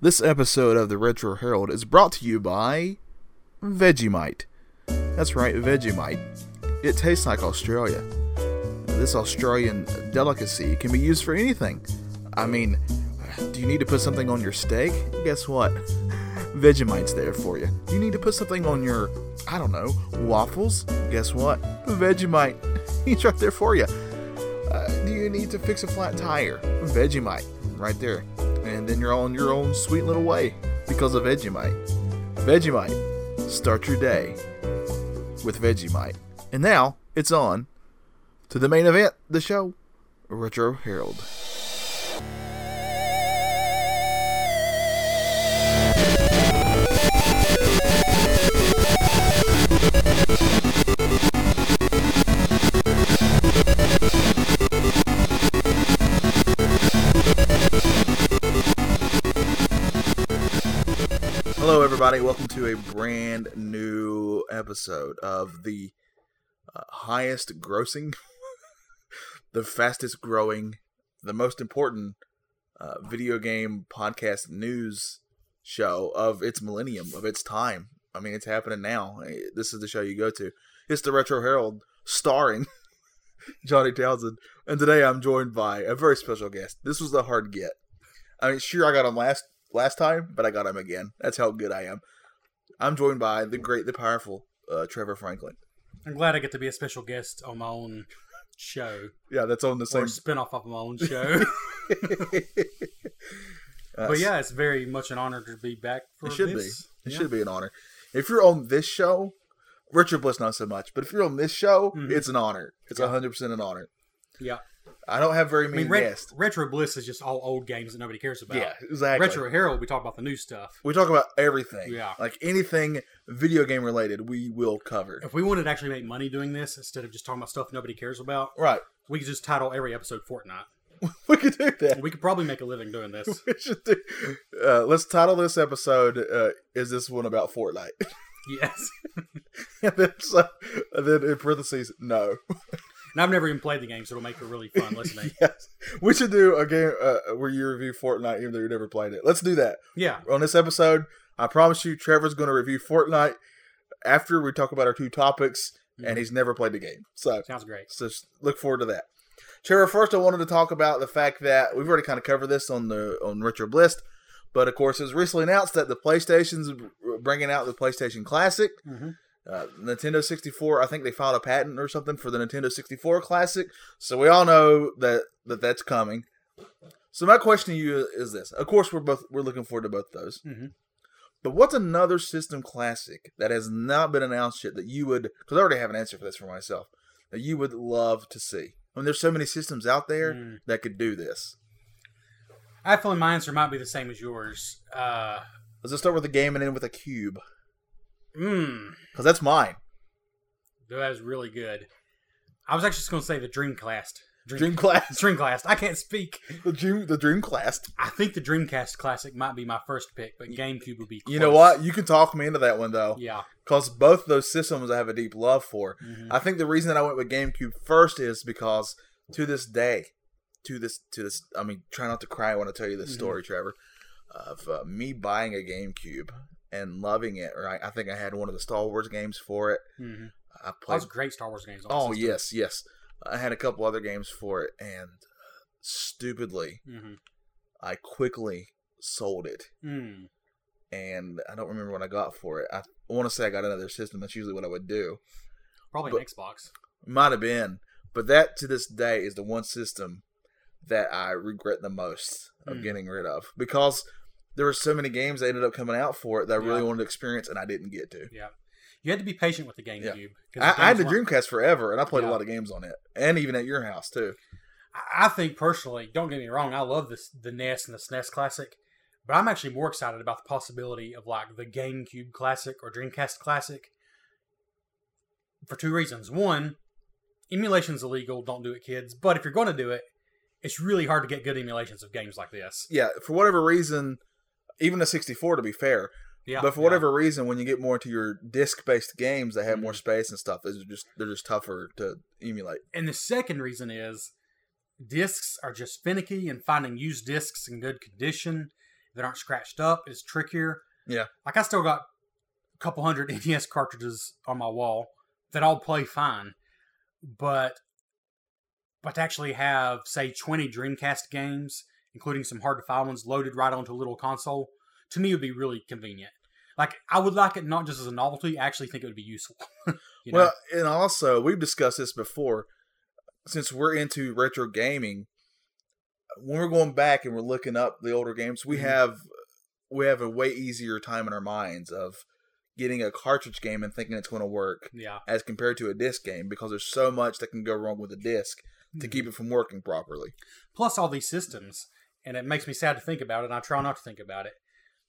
This episode of the Retro Herald is brought to you by Vegemite. That's right, Vegemite. It tastes like Australia. This Australian delicacy can be used for anything. I mean, do you need to put something on your steak? Guess what? Vegemite's there for you. Do you need to put something on your, I don't know, waffles? Guess what? Vegemite. He's right there for you. Uh, do you need to fix a flat tire? Vegemite. Right there. And then you're on your own sweet little way because of Vegemite. Vegemite. Start your day with Vegemite. And now it's on to the main event, the show, Retro Herald. Hello, everybody. Welcome to a brand new episode of the uh, highest grossing, the fastest growing, the most important uh, video game podcast news show of its millennium, of its time. I mean, it's happening now. This is the show you go to. It's the Retro Herald, starring Johnny Townsend. And today I'm joined by a very special guest. This was a hard get. I mean, sure, I got him last last time, but I got him again. That's how good I am. I'm joined by the great, the powerful uh, Trevor Franklin. I'm glad I get to be a special guest on my own show Yeah, that's on the or same. a spin-off of my own show. but yeah, it's very much an honor to be back for it should this. be. It Yeah. should be an honor. If you're on this show, Richard Bliss not so much, but if you're on this show, Mhm. it's an honor. It's Yeah. hundred percent an honor. Yeah. I don't have very many I mean, Ret- Retro Bliss is just all old games that nobody cares about. Yeah, exactly. Retro Herald, we talk about the new stuff. We talk about everything. Yeah. like anything video game related, we will cover. If we wanted to actually make money doing this instead of just talking about stuff nobody cares about, Right, we could just title every episode Fortnite. we could do that. We could probably make a living doing this. We should do. Uh, let's title this episode. Uh, Is this one about Fortnite? yes. and then, so, and then in parentheses, no. And I've never even played the game, so it'll make it really fun listening. yes, we should do a game uh, where you review Fortnite even though you never played it. Let's do that Yeah. on this episode. I promise you, Trevor's going to review Fortnite after we talk about our two topics, and he's never played the game. So, Sounds great. so look forward to that. Trevor, first I wanted to talk about the fact that we've already kind of covered this on the on Richard Bliss, but of course it was recently announced that the PlayStation's bringing out the PlayStation Classic. hmm Uh, Nintendo 64, I think they filed a patent or something for the Nintendo 64 Classic. So we all know that, that that's coming. So my question to you is this: Of course, we're both we're looking forward to both of those. Mhm. But what's another system classic that has not been announced yet that you would? Because I already have an answer for this for myself. That you would love to see. I mean, there's so many systems out there Mm. that could do this. I feel like my answer might be the same as yours. Uh, Let's just start with a game and end with a cube, mm, because that's mine. that was really good. I was actually just going to say the Dreamcast. Dream Class, Dreamcast. I can't speak. the Dream, the Dream Class. I think the Dreamcast Classic might be my first pick, but GameCube would be. You know what? You can talk me into that one though. Yeah. because both those systems I have a deep love for. Mhm. I think the reason that I went with GameCube first is because to this day, to this to this, I mean, try not to cry when I tell you this Mhm. story, Trevor, of uh, me buying a GameCube and loving it. Right, I think I had one of the Star Wars games for it. Mhm. I That played. was great Star Wars games. On Oh system. yes, yes. I had a couple other games for it, and uh, stupidly, Mhm. I quickly sold it. Mm. And I don't remember what I got for it. I want to say I got another system. That's usually what I would do. Probably But- an Xbox. Might have been, but that to this day is the one system that I regret the most of Hmm. getting rid of because there were so many games that ended up coming out for it that I really Yeah. wanted to experience and I didn't get to. Yeah. You had to be patient with the GameCube. 'cause I, I had the Dreamcast forever, and I played a lot of games on it, and even at your house too. I I think personally, don't get me wrong, I love this the NES and the SNES Classic, but I'm actually more excited about the possibility of like the GameCube Classic or Dreamcast Classic for two reasons. One, emulation's illegal, don't do it, kids. But if you're going to do it, it's really hard to get good emulations of games like this. Yeah, for whatever reason, even a 64 to be fair, Yeah, but for yeah. whatever reason, when you get more into your disc-based games that have more Mhm. space and stuff, are just they're just tougher to emulate. And the second reason is discs are just finicky and finding used discs in good condition. that aren't scratched up. is trickier. Yeah. Like I still got a couple hundred NES cartridges on my wall that all play fine, but but to actually have say 20 Dreamcast games, including some hard to find ones, loaded right onto a little console, to me would be really convenient. Like I would like it not just as a novelty. I actually think it would be useful. you know? Well, and also we've discussed this before. Since we're into retro gaming, when we're going back and we're looking up the older games, we Mhm. have we have a way easier time in our minds of getting a cartridge game and thinking it's going to work yeah. as compared to a disc game because there's so much that can go wrong with a disc to keep it from working properly. Plus all these systems, and it makes me sad to think about it. and I try not to think about it,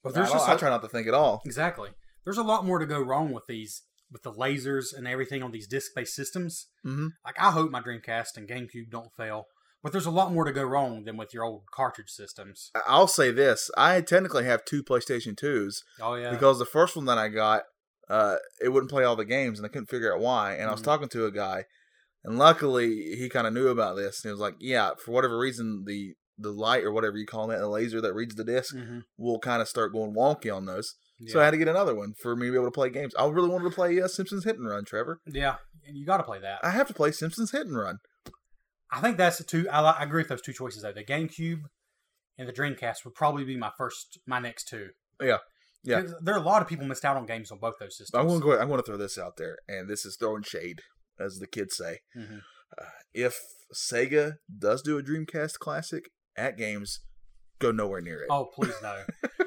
but there's just I try not to think at all. exactly. There's a lot more to go wrong with these, with the lasers and everything on these disc-based systems. hmm Like I hope my Dreamcast and GameCube don't fail, but there's a lot more to go wrong than with your old cartridge systems. I'll say this: I technically have two PlayStation Twos Oh yeah, because the first one that I got, uh, it wouldn't play all the games, and I couldn't figure out why. And I was Mhm. talking to a guy, and luckily he kind of knew about this, and he was like, "Yeah, for whatever reason, the the light or whatever you call it, the laser that reads the disc, hmm will kind of start going wonky on those." yeah. So I had to get another one for me to be able to play games. I really wanted to play uh, Simpsons Hit and Run, Trevor. yeah, and you got to play that. I have to play Simpsons Hit and Run. I think that's the two. I, I agree with those two choices though. The GameCube and the Dreamcast would probably be my first, my next two. Yeah. Yeah. There are a lot of people missed out on games on both those systems. I'm going to go. I'm going to throw this out there, and this is throwing shade, as the kids say. Mhm. Uh, if Sega does do a Dreamcast classic AtGames, go nowhere near it. Oh, please no.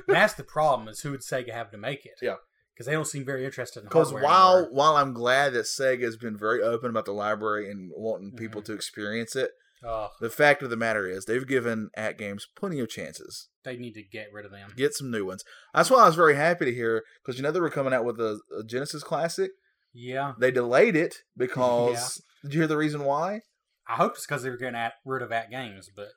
That's the problem. Is who would Sega have to make it? Yeah. because they don't seem very interested in Because while anymore. while I'm glad that Sega has been very open about the library and wanting people Mhm. to experience it, oh, the fact of the matter is they've given AtGames plenty of chances. they need to get rid of them. Get some new ones. That's why I was very happy to hear because you know they were coming out with a, a Genesis Classic. Yeah, They delayed it because did you hear the reason why? I hope it's because they were getting at, rid of AtGames, but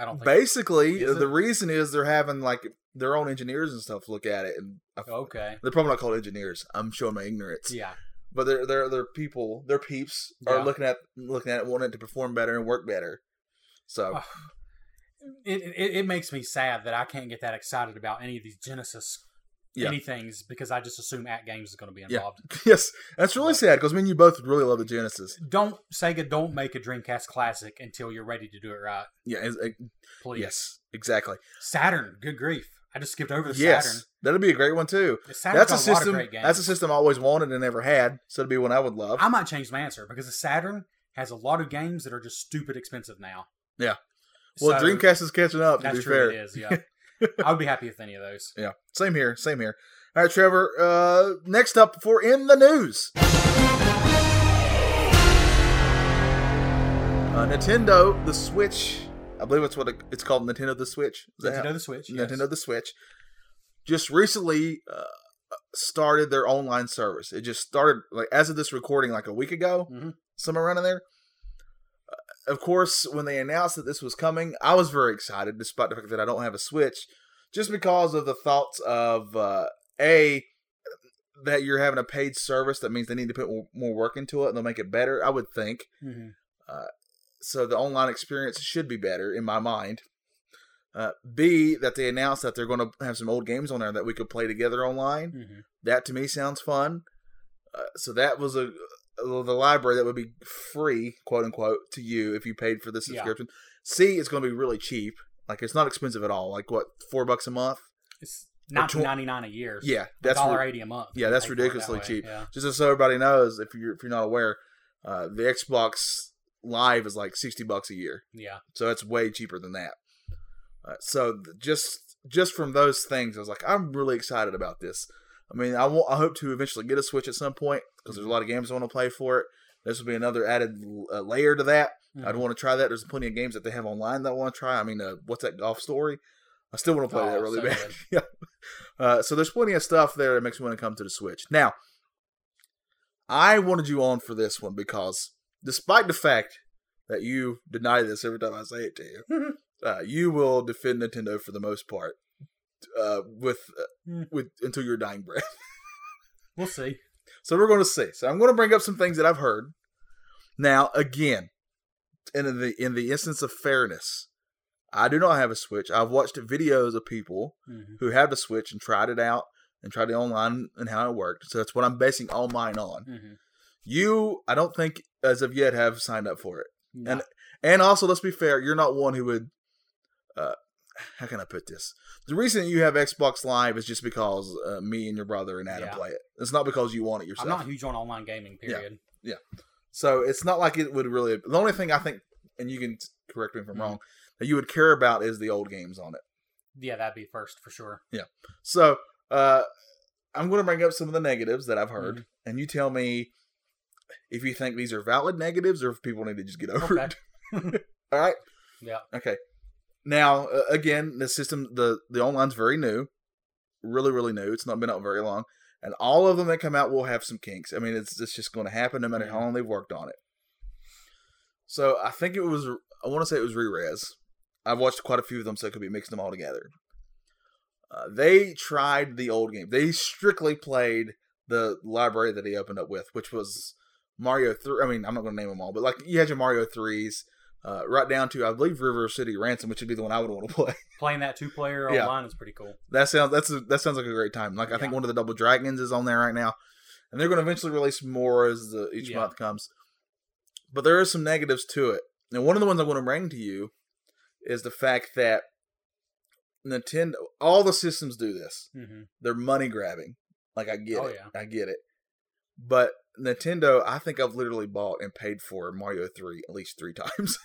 I don't think. Basically, the reason is they're having like their own engineers and stuff look at it, and okay. they're probably not called engineers. I'm showing my ignorance, Yeah, but they're they're they're people, their peeps are Yeah. looking at looking at it, wanting it to perform better and work better. So it, it it makes me sad that I can't get that excited about any of these Genesis Yeah. anythings because I just assume AtGames is going to be Yeah. involved. yes, that's really But- sad because I mean you both really love the Genesis. Don't Sega, don't make a Dreamcast classic until you're ready to do it right. Yeah, it- Please. yes, exactly. Saturn, good grief. I just skipped over the Yes, Saturn. that'd be a great one too. That's a got lot of system. great games. That's a system I always wanted and never had. So it'd be one I would love. I might change my answer because the Saturn has a lot of games that are just stupid expensive now. Yeah. Well, So, Dreamcast is catching up. To That's be true. fair, It is. Yeah. I would be happy with any of those. Yeah, same here, same here. All right, Trevor. Uh, next up for in the news, uh, Nintendo the Switch. I believe it's what it's called. Nintendo the Switch. Is that how- Nintendo the Switch. yes. Nintendo the Switch. Just recently uh, started their online service. It just started like as of this recording, like a week ago, Mhm. somewhere around in there. Uh, of course, when they announced that this was coming, I was very excited, despite the fact that I don't have a Switch, just because of the thoughts of uh, a that you're having a paid service. That means they need to put more- work into it, and they'll make it better. I would think Mhm. so the online experience should be better in my mind. Uh, B that they announced that they're going to have some old games on there that we could play together online. Mhm. That to me sounds fun. Uh, so that was a the library that would be free, quote unquote, to you if you paid for the Yeah. subscription. C it's going to be really cheap. Like it's not expensive at all. Like what four bucks a month? It's not tw- ninety nine a year. Yeah, that's dollar eighty a month. yeah, that's it that ridiculously cheap. Yeah. just so everybody knows if you're if you're not aware, uh, the Xbox Live is like sixty bucks a year. Yeah. so it's way cheaper than that. Uh, so just just from those things, I was like, I'm really excited about this. I mean, I want, I hope to eventually get a Switch at some point because there's a lot of games I want to play for it. This will be another added uh, layer to that. I'd Mhm. want to try that. There's plenty of games that they have online that I want to try. I mean, uh, what's that golf story? I still want to play that Oh, really so bad. yeah. Uh, so there's plenty of stuff there that makes me want to come to the Switch. Now, I wanted you on for this one because despite the fact that you deny this every time I say it to you, uh, you will defend Nintendo for the most part uh, with uh, Hmm. with until your dying breath. We'll see. So we're going to see. So I'm going to bring up some things that I've heard. Now, again, in the in the instance of fairness, I do not have a Switch. I've watched videos of people Mhm. who have the Switch and tried it out and tried it online and how it worked. So that's what I'm basing all mine on. Mhm. You, I don't think as of yet have signed up for it. No. And and also, let's be fair, you're not one who would. Uh, how can I put this? The reason you have Xbox Live is just because uh, me and your brother and Adam Yeah. play it. It's not because you want it yourself. I'm not huge on online gaming. Period. Yeah. Period. So it's not like it would really. The only thing I think, and you can correct me if I'm Mhm. wrong, that you would care about is the old games on it. Yeah, that'd be first for sure. Yeah. So uh, I'm going to bring up some of the negatives that I've heard, Mm-hmm. and you tell me if you think these are valid negatives or if people need to just get over Okay. it. All right. Yeah. Okay. Now, uh, again, the system, the the online's very new, really, really new. It's not been out very long, and all of them that come out will have some kinks. I mean, it's it's just going to happen no matter how long they've worked on it. So I think it was. I want to say it was re-res. I've watched quite a few of them, so it could be mixing them all together. Uh, they tried the old game. They strictly played the library that he opened up with, which was Mario three. I mean, I'm not going to name them all, but like you had your Mario threes, uh, right down to I believe River City Ransom, which would be the one I would want to play. Playing that two player Yeah. online is pretty cool. That sounds that's a, that sounds like a great time. Like I think one of the Double Dragons is on there right now, and they're going to eventually release more as the, each Yeah. month comes. But there are some negatives to it, and one of the ones I want to bring to you is the fact that Nintendo, all the systems do this. hmm They're money grabbing. Like I get Oh, it, yeah. I get it. But Nintendo, I think I've literally bought and paid for Mario three at least three times.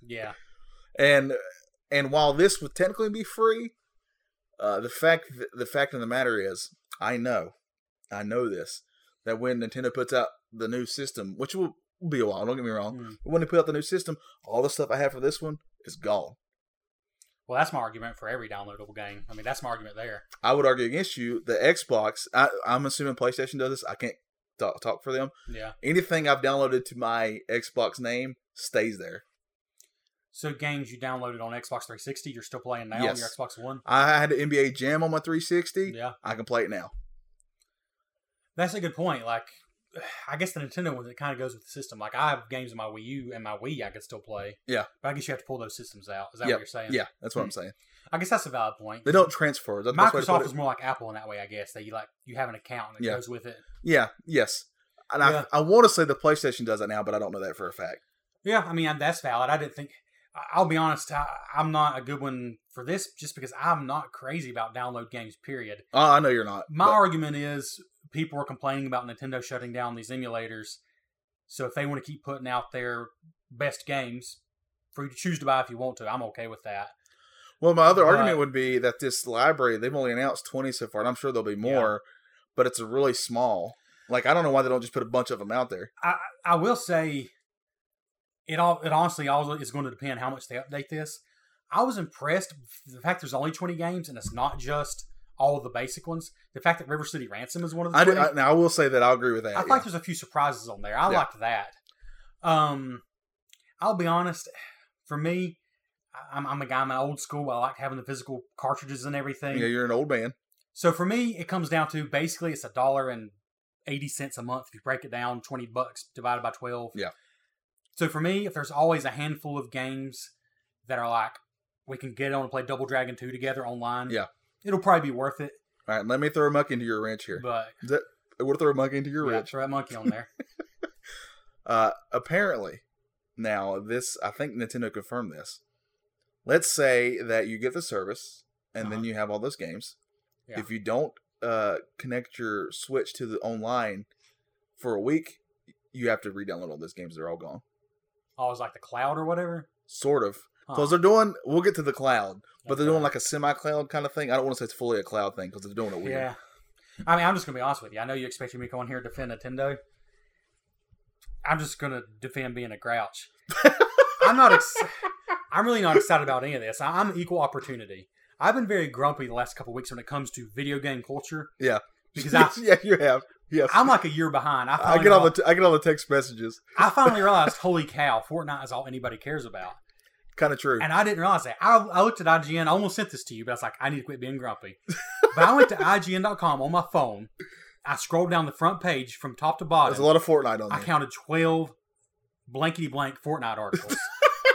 Yeah. and and while this would technically be free, uh, the fact the fact of the matter is, I know, I know this that when Nintendo puts out the new system, which will be a while, don't get me wrong, Mm. but when they put out the new system, all the stuff I have for this one is gone. Well, that's my argument for every downloadable game. I mean, that's my argument there. I would argue against you. The Xbox, I, I'm assuming PlayStation does this. I can't talk, talk for them. Yeah. Anything I've downloaded to my Xbox name stays there. So games you downloaded on Xbox 360, you're still playing now Yes. on your Xbox One. I had the NBA Jam on my 360. Yeah. I can play it now. That's a good point. Like, I guess the Nintendo one, it kind of goes with the system. Like, I have games on my Wii U and my Wii I can still play. Yeah. But I guess you have to pull those systems out. Is that what you're saying? Yeah, that's what I'm hmm. saying. I guess that's a valid point. They don't transfer. That's the best way to put Microsoft is more like Apple in that way, I guess. That you like you have an account and it Yeah. goes with it. Yeah, yes. And Yeah. I, I want to say the PlayStation does that now, but I don't know that for a fact. Yeah, I mean that's valid. I didn't think. I'll be honest. I, I'm not a good one for this, just because I'm not crazy about download games. Period. Oh, I know you're not. My but- argument is people are complaining about Nintendo shutting down these emulators. So if they want to keep putting out their best games for you to choose to buy if you want to, I'm okay with that. well, my other but- argument would be that this library, they've only announced 20 so far, and I'm sure there'll be more, but it's really small. Like, I don't know why they don't just put a bunch of them out there. I I will say it all it honestly all is going to depend how much they update this. I was impressed the fact there's only 20 games and it's not just all of the basic ones. The fact that River City Ransom is one of the I, 20. do, I, now, I will say that I'll agree with that. I yeah. like there's a few surprises on there. I Yeah. liked that. Um, I'll be honest. For me, I- I'm, I'm a guy. I'm an old school. I like having the physical cartridges and everything. yeah, you're an old man. So for me, it comes down to basically it's a dollar and eighty cents a month. If you break it down, twenty bucks divided by twelve. Yeah. So for me, if there's always a handful of games that are like we can get on and play Double Dragon two together online. Yeah. It'll probably be worth it. All right, let me throw a monkey into your wrench here. But I want to throw a monkey into your yeah, ranch. throw that monkey on there. Uh, apparently, now this I think Nintendo confirmed this. Let's say that you get the service and then Uh-huh. you have all those games. Yeah. If you don't uh, connect your Switch to the online for a week, you have to re-download all those games. They're all gone. Oh, it's like the cloud or whatever. Sort of. Huh. Because they're doing, we'll get to the cloud, but they're doing like a semi-cloud kind of thing. I don't want to say it's fully a cloud thing because they're doing it weird. Yeah. I mean, I'm just gonna be honest with you. I know you expected me to come on here and defend Nintendo. I'm just gonna defend being a grouch. I'm not. Ex- I'm really not excited about any of this. I'm equal opportunity. I've been very grumpy the last couple weeks when it comes to video game culture Yeah. Because I, yeah, you have. Yes. I'm like a year behind. I, I get all the t- I get all the text messages. I finally realized, holy cow, Fortnite is all anybody cares about. Kind of true. And I didn't realize that. I, I looked at IGN. I almost sent this to you, but I was like, I need to quit being grumpy. but I went to IGN.com on my phone. I scrolled down the front page from top to bottom. There's a lot of Fortnite on there. I counted 12 blankety blank Fortnite articles.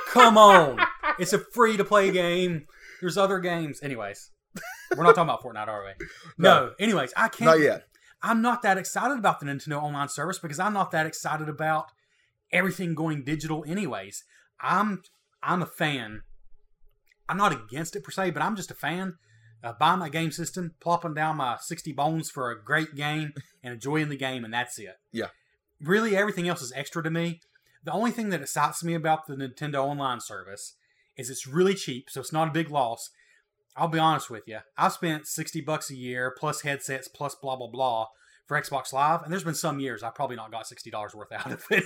Come on. it's a free to play game. There's other games. Anyways, we're not talking about Fortnite, are we? No. No. Anyways, I can't. Not yet. I'm not that excited about the Nintendo Online service because I'm not that excited about everything going digital. Anyways, I'm I'm a fan. I'm not against it per se, but I'm just a fan of buying my game system, plopping down my 60 bones for a great game, and enjoying the game, and that's it. Yeah. Really, everything else is extra to me. The only thing that excites me about the Nintendo Online service is it's really cheap, so it's not a big loss. I'll be honest with you. I've spent 60 bucks a year plus headsets plus blah blah blah for Xbox Live, and there's been some years I've probably not got $60 worth out of it.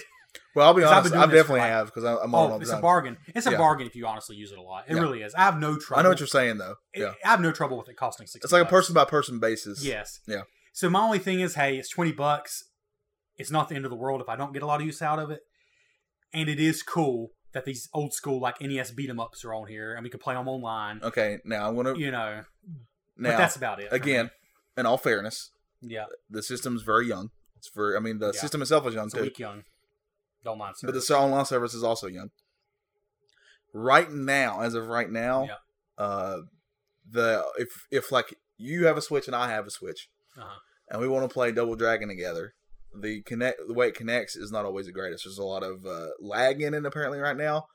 Well, I'll be honest. I definitely like- have because I'm oh, all on Oh, all the it's a bargain. It's a Yeah. bargain if you honestly use it a lot. It Yeah. really is. I have no trouble. I know what you're saying though. it- Yeah, I have no trouble with it costing 60 it's like a person by person basis. Yes. Yeah. So my only thing is, hey, it's 20 bucks. It's not the end of the world if I don't get a lot of use out of it. And it is cool that these old school like NES beat 'em ups are on here and we can play them online. Okay, now I'm gonna You know, now but that's about it. again. In all fairness, yeah, the system's very young. It's very. I mean, the Yeah. system itself is young it's a too, week young. The online but service. the online service is also young. Right now, as of right now, Yeah. uh, the if if like you have a Switch and I have a Switch, Uh-huh. and we want to play Double Dragon together, the connect the way it connects is not always the greatest. There's a lot of uh, lag in it apparently right now,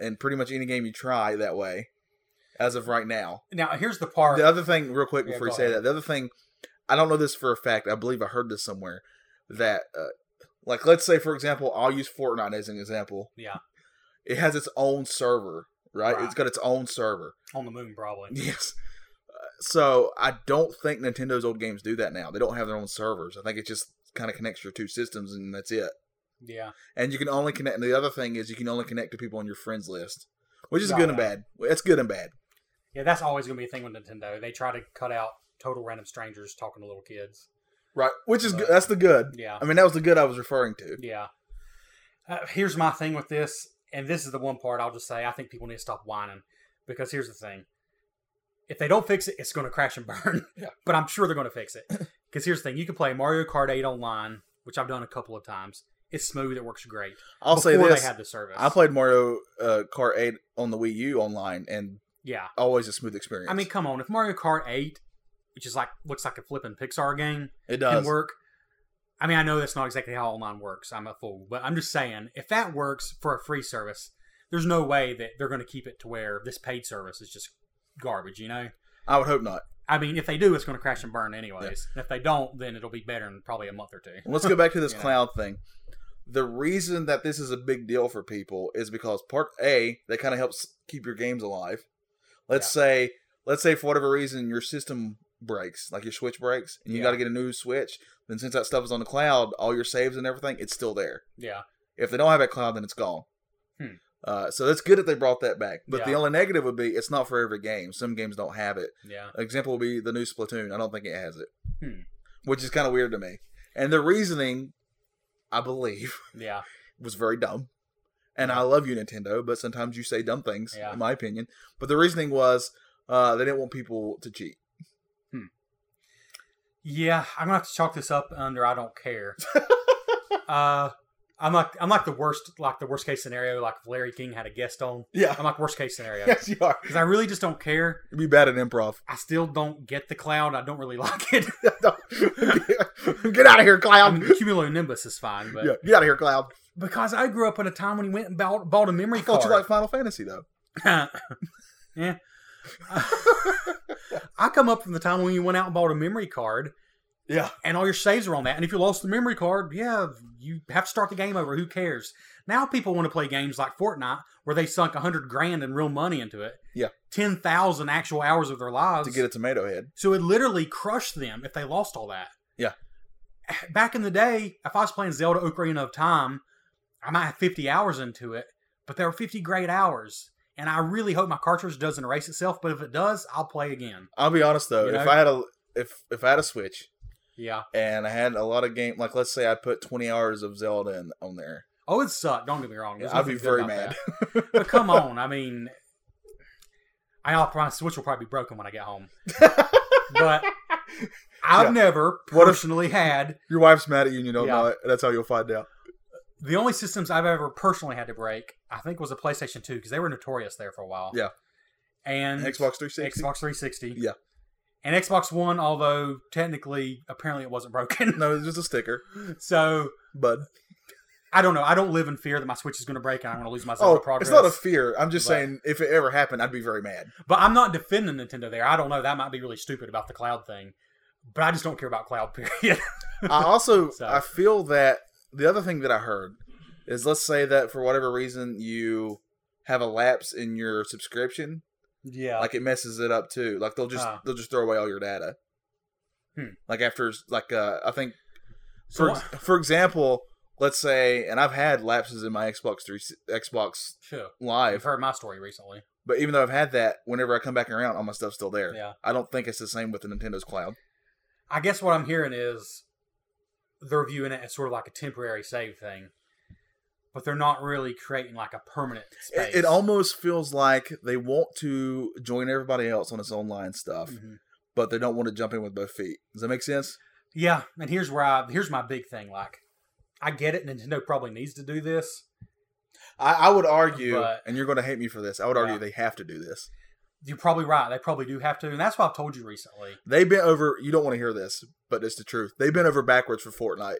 and pretty much any game you try that way, as of right now. Now here's the part. The other thing, real quick Yeah, before you say ahead. that, the other thing, I don't know this for a fact. I believe I heard this somewhere that, uh, like, let's say for example, I'll use Fortnite as an example. Yeah. It has its own server, right? Right. It's got its own server. on the moon, probably. Yes. Uh, So I don't think Nintendo's old games do that now. They don't have their own servers. I think it's just kind of connects your two systems and that's it. Yeah. And you can only connect. And the other thing is you can only connect to people on your friends list, which is Yeah, good and bad. It's good and bad. Yeah, that's always going to be a thing with Nintendo. They try to cut out total random strangers talking to little kids. Right. Which is But- good. That's the good. Yeah. I mean, that was the good I was referring to. Yeah. Uh, here's my thing with this, and this is the one part I'll just say I think people need to stop whining because here's the thing: if they don't fix it, it's going to crash and burn. Yeah. But I'm sure they're going to fix it because here's the thing: you can play Mario Kart 8 online, which I've done a couple of times. It's smooth. It works great. I'll say this. they had the service. I played Mario uh, Kart 8 on the Wii U online, and Yeah. always a smooth experience. I mean, come on. If Mario Kart 8, which is like looks like a flipping Pixar game, it can does. work. I mean, I know that's not exactly how online works. I'm a fool, but I'm just saying if that works for a free service, there's no way that they're going to keep it to where this paid service is just garbage. You know, I would hope not. I mean, if they do, it's going to crash and burn anyways. And if they don't, then it'll be better in probably a month or two. Let's go back to this Yeah. cloud thing. The reason that this is a big deal for people is because part A, that kind of helps keep your games alive. Let's say, let's say for whatever reason your system breaks, like your Switch breaks, and you Yeah. got to get a new Switch. Then since that stuff is on the cloud, all your saves and everything, it's still there. Yeah, If they don't have that cloud, then it's gone. Hmm. Uh, so that's good that they brought that back. But the only negative would be it's not for every game. Some games don't have it. yeah, An example would be the new Splatoon. I don't think it has it, Hmm. which is kind of weird to me. And the reasoning, I believe, yeah, was very dumb. And I love you, Nintendo, but sometimes you say dumb things, Yeah. in my opinion. But the reasoning was uh, they didn't want people to cheat. yeah. I'm gonna have to chalk this up under I don't care. uh, I'm like I'm like the worst like the worst case scenario. Like if Larry King had a guest on, Yeah. I'm like worst case scenario yes, you are. because I really just don't care. You'd be bad at improv. I still don't get the cloud. I don't really like it. get out of here, I Cloud. mean, Cumulonimbus is fine, but yeah, get out of here, Cloud. because I grew up in a time when he went and bought, bought a memory I thought card. you liked Final Fantasy, though. yeah. I come up from the time when you went out and bought a memory card, Yeah. and all your saves are on that. And if you lost the memory card, yeah, you have to start the game over. Who cares? Now people want to play games like Fortnite, where they sunk a hundred grand in real money into it. Yeah. ten thousand actual hours of their lives To get a tomato head. So it literally crushed them if they lost all that. Yeah. Back in the day, if I was playing Zelda Ocarina of Time, I might have 50 hours into it, but there were 50 great hours. And I really hope my cartridge doesn't erase itself, but if it does, I'll play again. I'll be honest though, You if know? I had a if if I had a Switch Yeah. and I had a lot of game, like let's say I put twenty hours of Zelda in, on there, Oh, it sucked. Don't get me wrong. There's I'd be very mad. But come on. I mean, I know my Switch will probably be broken when I get home. But I've Yeah. never personally had Your wife's mad at you and you don't Yeah. know it. That's how you'll find out. The only systems I've ever personally had to break, I think, was a PlayStation 2 because they were notorious there for a while. Yeah. And Xbox 360. Xbox 360. Yeah. And Xbox One, although technically, apparently, it wasn't broken. No, it's just a sticker. so But I don't know. I don't live in fear that my Switch is going to break and I'm going to lose my Zelda oh, progress. it's not a fear. I'm just But- saying, if it ever happened, I'd be very mad. But I'm not defending Nintendo there. I don't know. That might be really stupid about the cloud thing. But I just don't care about cloud. Period. I also So- I feel that the other thing that I heard is let's say that for whatever reason you have a lapse in your subscription, yeah. like it messes it up too. Like they'll just Ah. they'll just throw away all your data. Hmm. Like after like uh I think for what- for example, let's say and I've had lapses in my Xbox 3 Xbox sure. I've heard my story recently. but even though I've had that, whenever I come back around, all my stuff's still there. Yeah. I don't think it's the same with the Nintendo's cloud. I guess what I'm hearing is they're viewing it as sort of like a temporary save thing, but they're not really creating like a permanent space. It, it almost feels like they want to join everybody else on its online stuff, Mhm. but they don't want to jump in with both feet. Does that make sense? Yeah, and here's where I here's my big thing. Like, I get it. Nintendo probably needs to do this. I, I would argue, But- and you're going to hate me for this. I would argue Yeah. they have to do this. You're probably right. They probably do have to, and that's what I've told you recently. They bent over. You don't want to hear this, but it's the truth. They bent over backwards for Fortnite.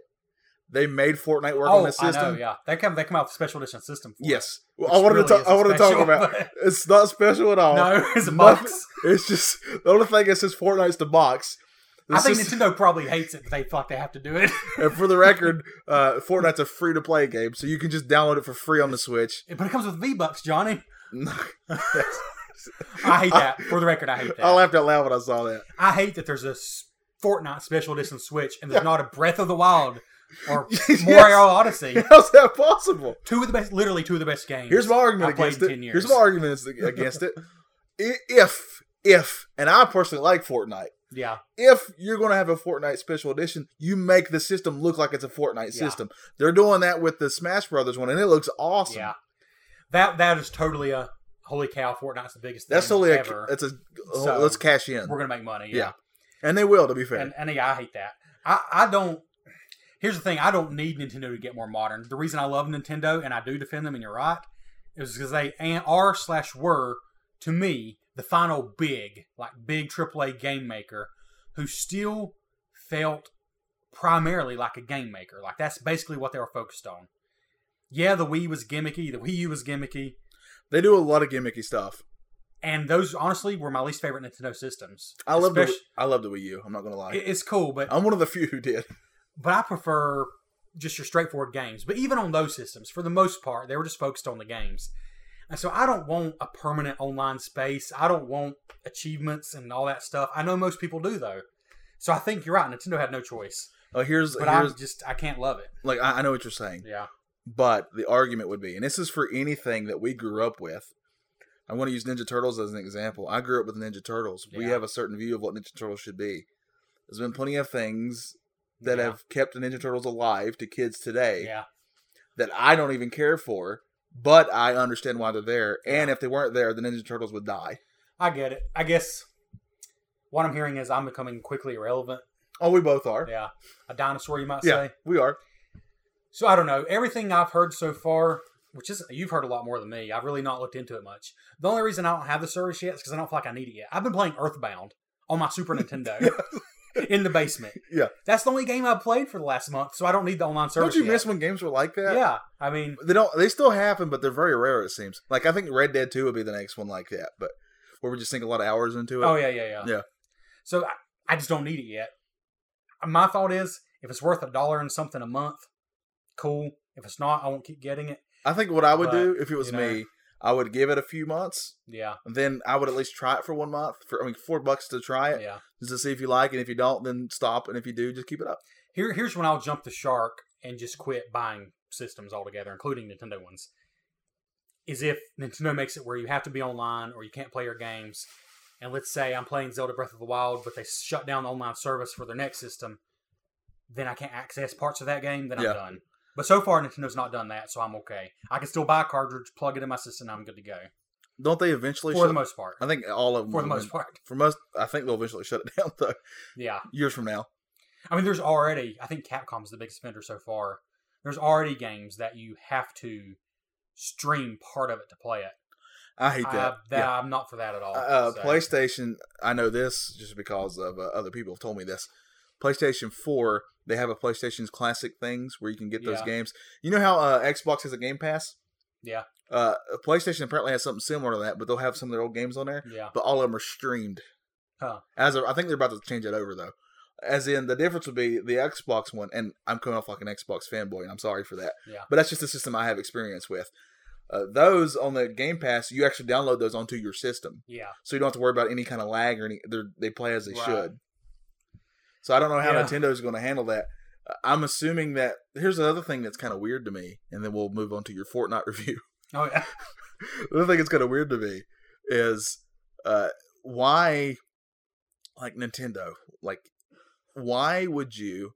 They made Fortnite work on oh, this I system. know. Yeah, they come they come out with a special edition system. For Yes, it, I wanted really to talk. I wanted to talk about. but- It's not special at all. No, it's a box. It's just the only thing it says Fortnite's the box. I think system- Nintendo probably hates it, but they feel like they have to do it. And for the record, uh, Fortnite's a free to play game, so you can just download it for free on the Switch. but it comes with V Bucks, Johnny. I hate that. For the record, I hate that. I laughed out loud when I saw that. I hate that there's a Fortnite special edition Switch and there's not a Breath of the Wild or Yes. Mario Odyssey. How's that possible? Two of the best, literally two of the best games. Here's my argument against in it. 10 years. Here's my argument against it. If, if, and I personally like Fortnite. Yeah, If you're going to have a Fortnite special edition, you make the system look like it's a Fortnite Yeah. system. They're doing that with the Smash Brothers one, and it looks awesome. yeah. That that is totally a holy cow. Fortnite's the biggest. That's thing totally a, ever. it's a uh, So, let's cash in, We're gonna make money. Yeah. Yeah, and they will. To be fair, and and yeah, I hate that. I I don't. Here's the thing: I don't need Nintendo to get more modern. The reason I love Nintendo and I do defend them, and you're right, is because they are slash were to me the final big like big AAA game maker who still felt primarily like a game maker. Like that's basically what they were focused on. Yeah, the Wii was gimmicky, the Wii U was gimmicky, they do a lot of gimmicky stuff. and those honestly were my least favorite Nintendo systems. I love the I love the Wii U. I'm not gonna lie. It's cool, but I'm one of the few who did. But I prefer just your straightforward games. But even on those systems, for the most part, they were just focused on the games. And so I don't want a permanent online space. I don't want achievements and all that stuff. I know most people do though. So I think you're right. Nintendo had no choice. Oh, here's But I'm just I can't love it. like I, I know what you're saying, Yeah. but the argument would be, and this is for anything that we grew up with. I'm going to use Ninja Turtles as an example. I grew up with Ninja Turtles. We have a certain view of what Ninja Turtles should be. There's been plenty of things that Yeah. have kept the Ninja Turtles alive to kids today Yeah. that I don't even care for, but I understand why they're there. And if they weren't there, the Ninja Turtles would die. I get it. I guess what I'm hearing is I'm becoming quickly irrelevant. Oh, we both are. Yeah. A dinosaur you might Yeah, say. we are. So I don't know. Everything I've heard so far, which is you've heard a lot more than me. I've really not looked into it much. The only reason I don't have the service yet is because I don't feel like I need it yet. I've been playing Earthbound on my Super Nintendo in the basement. Yeah. That's the only game I've played for the last month, so I don't need the online service. Don't you yet. miss when games were like that? Yeah. I mean, They don't. They still happen, but they're very rare. It seems. Like I think Red Dead Two would be the next one like that, but where we just sink a lot of hours into it. oh yeah, yeah, yeah. Yeah. So I, I just don't need it yet. My thought is, if it's worth a dollar and something a month, cool. If it's not, I won't keep getting it. I think what I would But, do if it was you know. me, I would give it a few months, Yeah, and then I would at least try it for one month. For I mean, four bucks to try it, yeah. just to see if you like it. And if you don't, then stop. And if you do, just keep it up. Here, here's when I'll jump the shark and just quit buying systems altogether, including Nintendo ones. Is if Nintendo makes it where you have to be online or you can't play your games. And let's say I'm playing Zelda Breath of the Wild, but they shut down the online service for their next system, then I can't access parts of that game. Then I'm Yeah. done. But so far, Nintendo's not done that, so I'm okay. I can still buy a cartridge, plug it in my system, and I'm good to go Don't they eventually? for shut, the most part. I think all of them. For the most part, For most, I think they'll eventually shut it down though. yeah. Years from now. I mean, there's already. I think Capcom's the biggest vendor so far. there's already games that you have to stream part of it to play it. I hate I, that. that yeah. I'm not for that at all. Uh, so. PlayStation, I know this just because of uh, other people have told me this. PlayStation 4, they have a PlayStation's classic things where you can get those Yeah. games. You know how uh, Xbox has a Game Pass? Yeah. Uh, PlayStation apparently has something similar to that, but they'll have some of their old games on there, Yeah. but all of them are streamed. Huh. As of, I think they're about to change it over though. As in, the difference would be the Xbox one, and I'm coming off like an Xbox fanboy, and I'm sorry for that. Yeah. But that's just the system I have experience with. Uh, those on the Game Pass, you actually download those onto your system Yeah. so you don't have to worry about any kind of lag or any. They're, they play as they Right. should. So I don't know how Yeah. Nintendo's going to handle that. I'm assuming that here's another thing that's kind of weird to me, and then we'll move on to your Fortnite review. Oh yeah. the other thing that's kind of weird to me is uh, why, like Nintendo, like why would you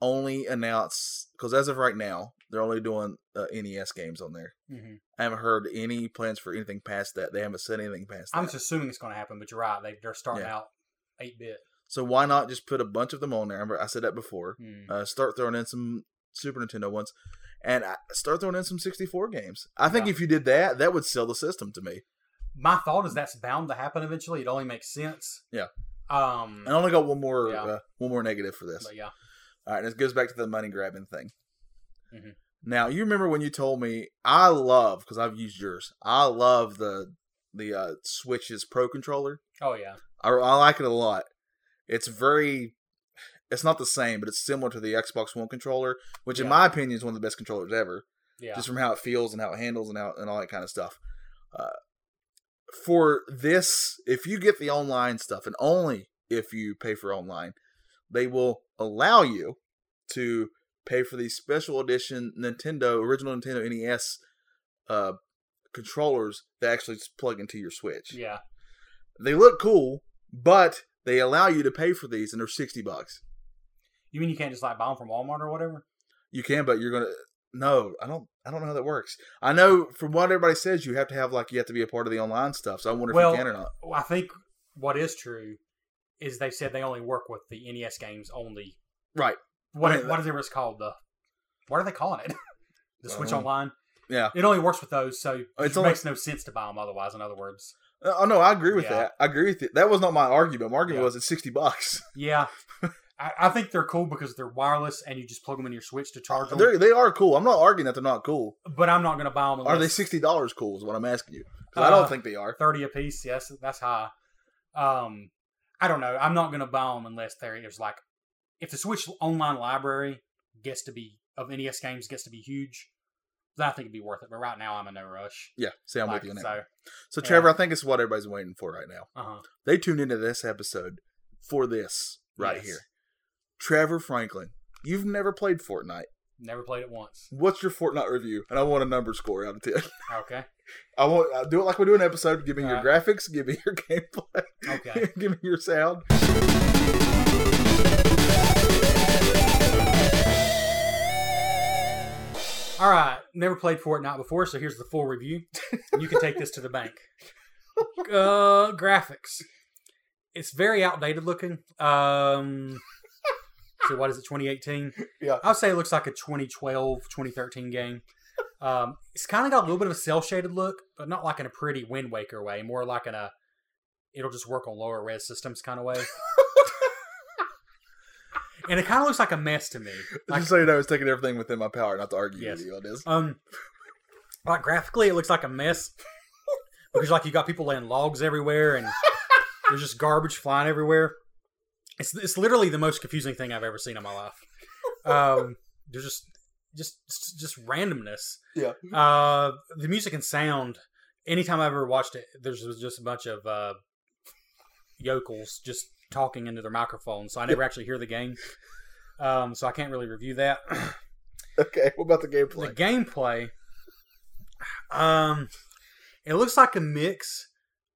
only announce? Because as of right now, they're only doing uh, NES games on there. hmm I haven't heard any plans for anything past that. They haven't said anything past that. I'm just assuming it's going to happen, but you're right. They they're starting Yeah. out eight bit. So why not just put a bunch of them on there? Remember, I said that before. Mm. Uh, start throwing in some Super Nintendo ones, and uh, start throwing in some 64 games. I think Yeah. if you did that, that would sell the system to me. My thought is that's bound to happen eventually. It only makes sense. Yeah. Um. And I only got one more, Yeah. uh, one more negative for this. But yeah. All right, and this goes back to the money grabbing thing. Mhm. Now you remember when you told me I love because I've used yours. I love the the uh, Switch's Pro controller. Oh yeah. I, I like it a lot. It's very. It's not the same, but it's similar to the Xbox One controller, which in my opinion is one of the best controllers ever. Yeah. just from how it feels and how it handles and how and all that kind of stuff. Uh, for this, if you get the online stuff, and only if you pay for online, they will allow you to pay for these special edition Nintendo original Nintendo NES uh, controllers that actually just plug into your Switch. yeah. They look cool, but they allow you to pay for these, and they're sixty bucks. You mean you can't just like buy them from Walmart or whatever? You can, but you're gonna. No, I don't. I don't know how that works. I know from what everybody says, you have to have like you have to be a part of the online stuff. So I wonder if Well, you can or not. I think what is true is they said they only work with the NES games only. Right. What I mean, what is it was called? The what are they calling it? the Switch Um, Online. Yeah. It only works with those, so It's it only- makes no sense to buy them otherwise. In other words, Oh no, I agree with Yeah. that. I agree with it. That was not my argument. My argument Yeah. was it's sixty bucks. yeah, I, I think they're cool because they're wireless and you just plug them in your Switch to charge them. They they are cool. I'm not arguing that they're not cool. but I'm not going to buy them. Are they sixty dollars cool? Is what I'm asking you. 'Cause I don't Uh, think they are. thirty a piece? Yes, that's high. Um, I don't know. I'm not going to buy them unless there's like, if the Switch Online library gets to be of NES games gets to be huge, then I think it'd be worth it. But right now, I'm in no rush. Yeah. See, I'm Like, with you that. so, So yeah. Trevor, I think it's what everybody's waiting for right now. uh huh. They tuned into this episode for this right Yes. here. Trevor Franklin, you've never played Fortnite. Never played it once. What's your Fortnite review? And I want a number score out of ten. Okay. I want uh, do it like we do an episode. Give me your Alright. graphics. Give me your gameplay. Okay. give me your sound. All right. Never played Fortnite before, so here's the full review. you can take this to the bank. Uh, graphics. It's very outdated looking. Um, so what is it? 2018. Yeah. I would say it looks like a 2012, 2013 game. Um, it's kind of got a little bit of a cel shaded look, but not like in a pretty Wind Waker way. More like in a it'll just work on lower res systems kind of way. And it kind of looks like a mess to me. Like, Just so you know, it's taking everything within my power not to argue Yes. with you on this. um, like graphically, it looks like a mess because like you got people laying logs everywhere and there's just garbage flying everywhere. It's it's literally the most confusing thing I've ever seen in my life. Um, there's just just just randomness. Yeah. Uh, the music and sound. Anytime I've ever watched it, there's just a bunch of uh, yokels just talking into their microphones, so I never actually hear the game. Um, so I can't really review that. Okay, what about the gameplay? The gameplay, um, it looks like a mix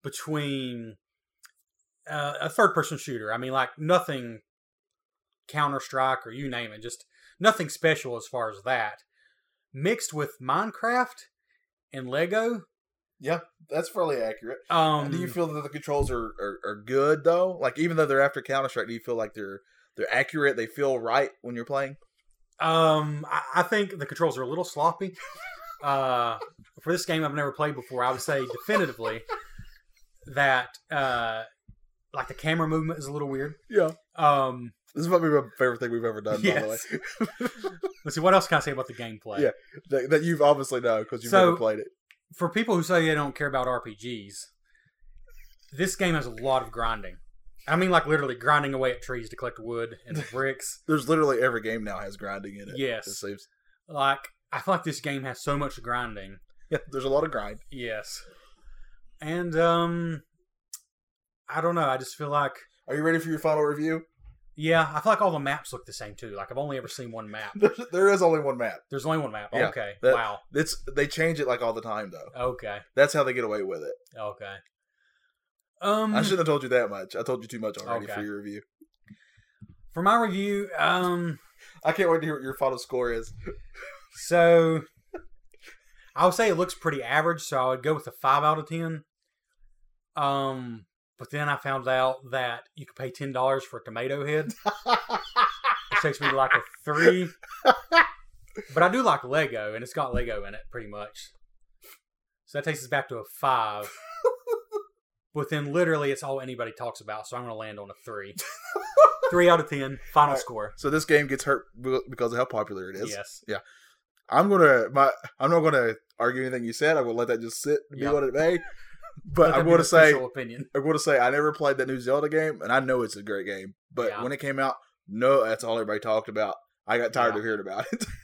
between uh, a third-person shooter. I mean, like nothing Counter Strike or you name it, just nothing special as far as that. Mixed with Minecraft and Lego. Yeah, that's fairly accurate. Um, do you feel that the controls are, are, are good though? Like even though they're after Counter Strike, do you feel like they're they're accurate? They feel right when you're playing. Um, I, I think the controls are a little sloppy. Uh, for this game I've never played before, I would say definitively that uh, like the camera movement is a little weird. Yeah. Um, This is probably my favorite thing we've ever done, by the way. Yes. let's see what else can I say about the gameplay. Yeah. that, that you've obviously know because you've So- never played it. For people who say they don't care about RPGs, this game has a lot of grinding. I mean, like literally grinding away at trees to collect wood and bricks. There's literally every game now has grinding in it. Yes. It seems. Like I feel like this game has so much grinding. Yeah, there's a lot of grind. Yes. And um I don't know, I just feel like Are you ready for your final review? Yeah, I feel like all the maps look the same too. Like I've only ever seen one map. There's, there is only one map. There's only one map. Yeah, okay. that- wow. It's they change it like all the time though. Okay. That's how they get away with it. Okay. Um I shouldn't have told you that much. I told you too much already Okay. for your review. for my review, um I can't wait to hear what your final score is. so I would say it looks pretty average, so I would go with a five out of ten. Um but then I found out that you could pay ten dollars for a tomato head. it takes me to like a three. but I do like Lego, and it's got Lego in it pretty much. So that takes us back to a five. but then literally, it's all anybody talks about, so I'm going to land on a three. three out of ten, final Alright. score. so this game gets hurt because of how popular it is. Yes. Yeah. I'm gonna my I'm not gonna argue anything you said. I'm gonna let that just sit and be Yeah. what it may. But I'm that be gonna say opinion. I'm gonna say I never played that new Zelda game, and I know it's a great game. But Yeah. when it came out, no, that's all everybody talked about. I got tired Yeah. of hearing about it.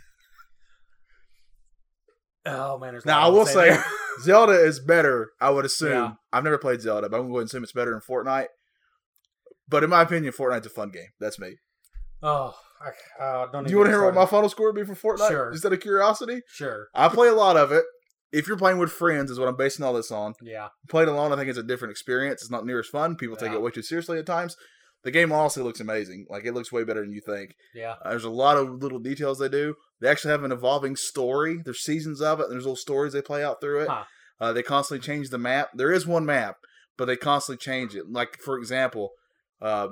Oh man, now I will say. Zelda is better. I would assume. Yeah. I've never played Zelda, but I'm going to assume it's better than Fortnite. But in my opinion, Fortnite's a fun game. That's me. oh, I uh, don't. Do you want to hear what my final score would be for Fortnite? Sure. Just out of curiosity, Sure. I play a lot of it. If you're playing with friends, is what I'm basing all this on. Yeah. Played alone, I think it's a different experience. It's not near as fun. People take it way too seriously at times. The game honestly looks amazing. Like it looks way better than you think. Yeah. Uh, there's a lot of little details they do. They actually have an evolving story. There's seasons of it. And there's little stories they play out through it. Huh. Uh, they constantly change the map. There is one map, but they constantly change it. Like for example, uh,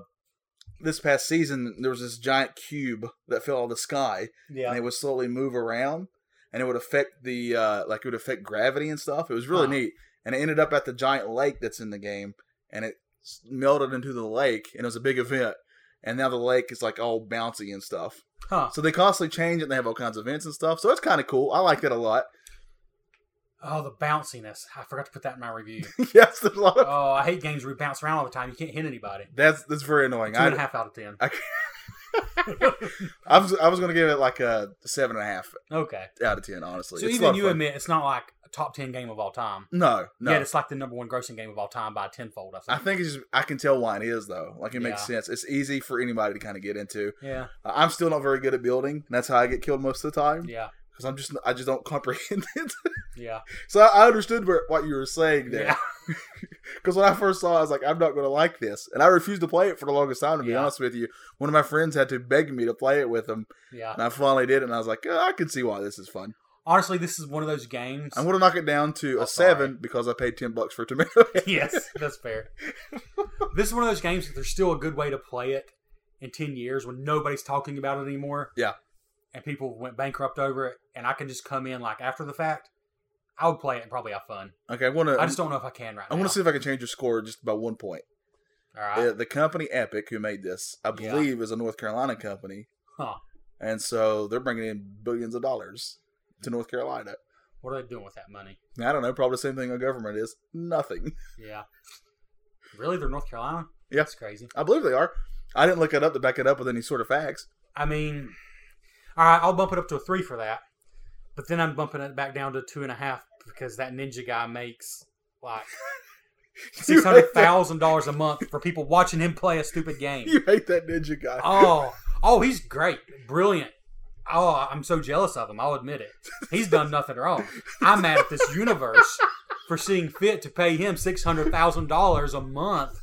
this past season there was this giant cube that fell out of the sky, Yeah. and it would slowly move around, and it would affect the uh, like it would affect gravity and stuff. It was really Huh. neat, and it ended up at the giant lake that's in the game, and it melted into the lake, and it was a big event. And now the lake is like all bouncy and stuff. Huh. So they constantly change it. and They have all kinds of events and stuff. So it's kind of cool. I like that a lot. Oh, the bounciness. I forgot to put that in my review. yes, there's a lot of oh, I hate games where you bounce around all the time. You can't hit anybody. that's that's very annoying. Two and a I, half out of ten. I, I was I was gonna give it like a seven and a half Okay. out of ten. Honestly, So It's even you admit it's not like a top ten game of all time. no, no. Yet it's like the number one grossing game of all time by tenfold. I think. I think. it's just I can tell why it is though. Like it makes Yeah. sense. It's easy for anybody to kind of get into. Yeah. Uh, I'm still not very good at building. And that's how I get killed most of the time Yeah. Because I'm just I just don't comprehend it. Yeah. so I, I understood where, what you were saying there. Yeah. Because when I first saw, it, I was like, I'm not going to like this, and I refused to play it for the longest time. To be Yeah. honest with you, one of my friends had to beg me to play it with him, Yeah. and I finally did, and I was like, oh, I can see why this is fun. Honestly, this is one of those games. I'm going to knock it down to Oh, a sorry. seven because I paid ten bucks for tomato. yes, that's fair. this is one of those games that there's still a good way to play it in 10 years when nobody's talking about it anymore. Yeah. And people went bankrupt over it, and I can just come in like after the fact. I would play it and probably have fun. okay, I want to. I just don't know if I can right I now. I want to see if I can change your score just by one point. All right. Uh, the company Epic, who made this, I Yeah. believe, is a North Carolina company, Huh. and so they're bringing in billions of dollars to North Carolina. What are they doing with that money? I don't know. Probably the same thing a government is. Nothing. Yeah. Really? They're North Carolina? Yeah. That's crazy. I believe they are. I didn't look it up to back it up with any sort of facts. I mean, all right, I'll bump it up to a three for that. But then I'm bumping it back down to two and a half because that ninja guy makes like six hundred thousand dollars a month for people watching him play a stupid game. You hate that ninja guy. Oh, oh, he's great, brilliant. Oh, I'm so jealous of him. I'll admit it. He's done nothing wrong. I'm mad at this universe for seeing fit to pay him six hundred thousand dollars a month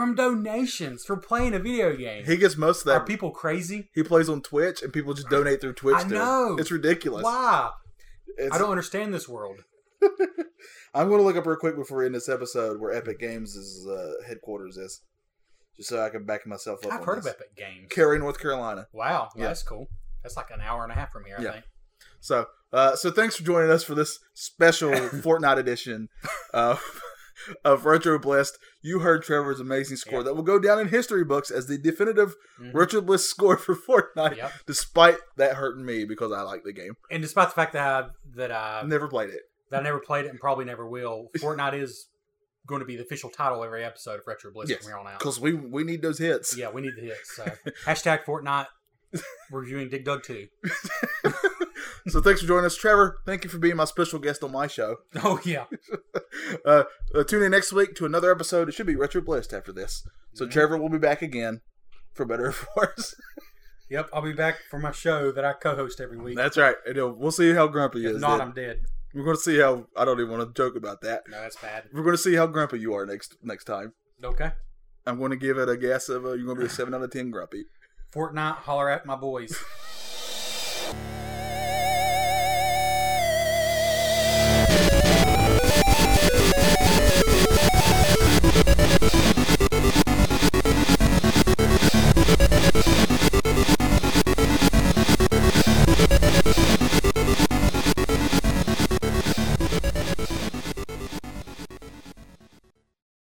from donations for playing a video game. He gets most of that. Are people crazy? he plays on Twitch, and people just donate through Twitch. I to him. know. It's ridiculous. Why? It's- I don't understand this world. I'm going to look up real quick before we end this episode where Epic Games' uh, headquarters is, just so I can back myself up. I've heard of. Epic Games. Cary, North Carolina. Wow, Yeah. that's cool. That's like an hour and a half from here, I Yeah. think. So, uh, so thanks for joining us for this special Fortnite edition uh, of Retro Bliss. You heard Trevor's amazing score Yeah. that will go down in history books as the definitive Mhm. Retro Bliss score for Fortnite. Yep. Despite that hurting me because I like the game, And despite the fact that I, that I never played it. that I never played it and probably never will, Fortnite is going to be the official title every episode of Retro Bliss Yes, from here on out. because we we need those hits. Yeah, we need the hits. So hashtag Fortnite reviewing Dig Dug 2. So thanks for joining us, Trevor. Thank you for being my special guest on my show. Oh yeah. Uh, uh, tune in next week to another episode. It should be Retro Bliss after this. So Mhm. Trevor will be back again for better or for worse. Yep, I'll be back for my show that I co-host every week. That's right. And, uh, we'll see how grumpy if is. not, then. I'm dead. We're going to see how. I don't even want to joke about that. No, that's bad. We're going to see how grumpy you are next next time. Okay. I'm going to give it a guess of uh, you're going to be a seven out of ten grumpy. Fortnite, holler at my boys.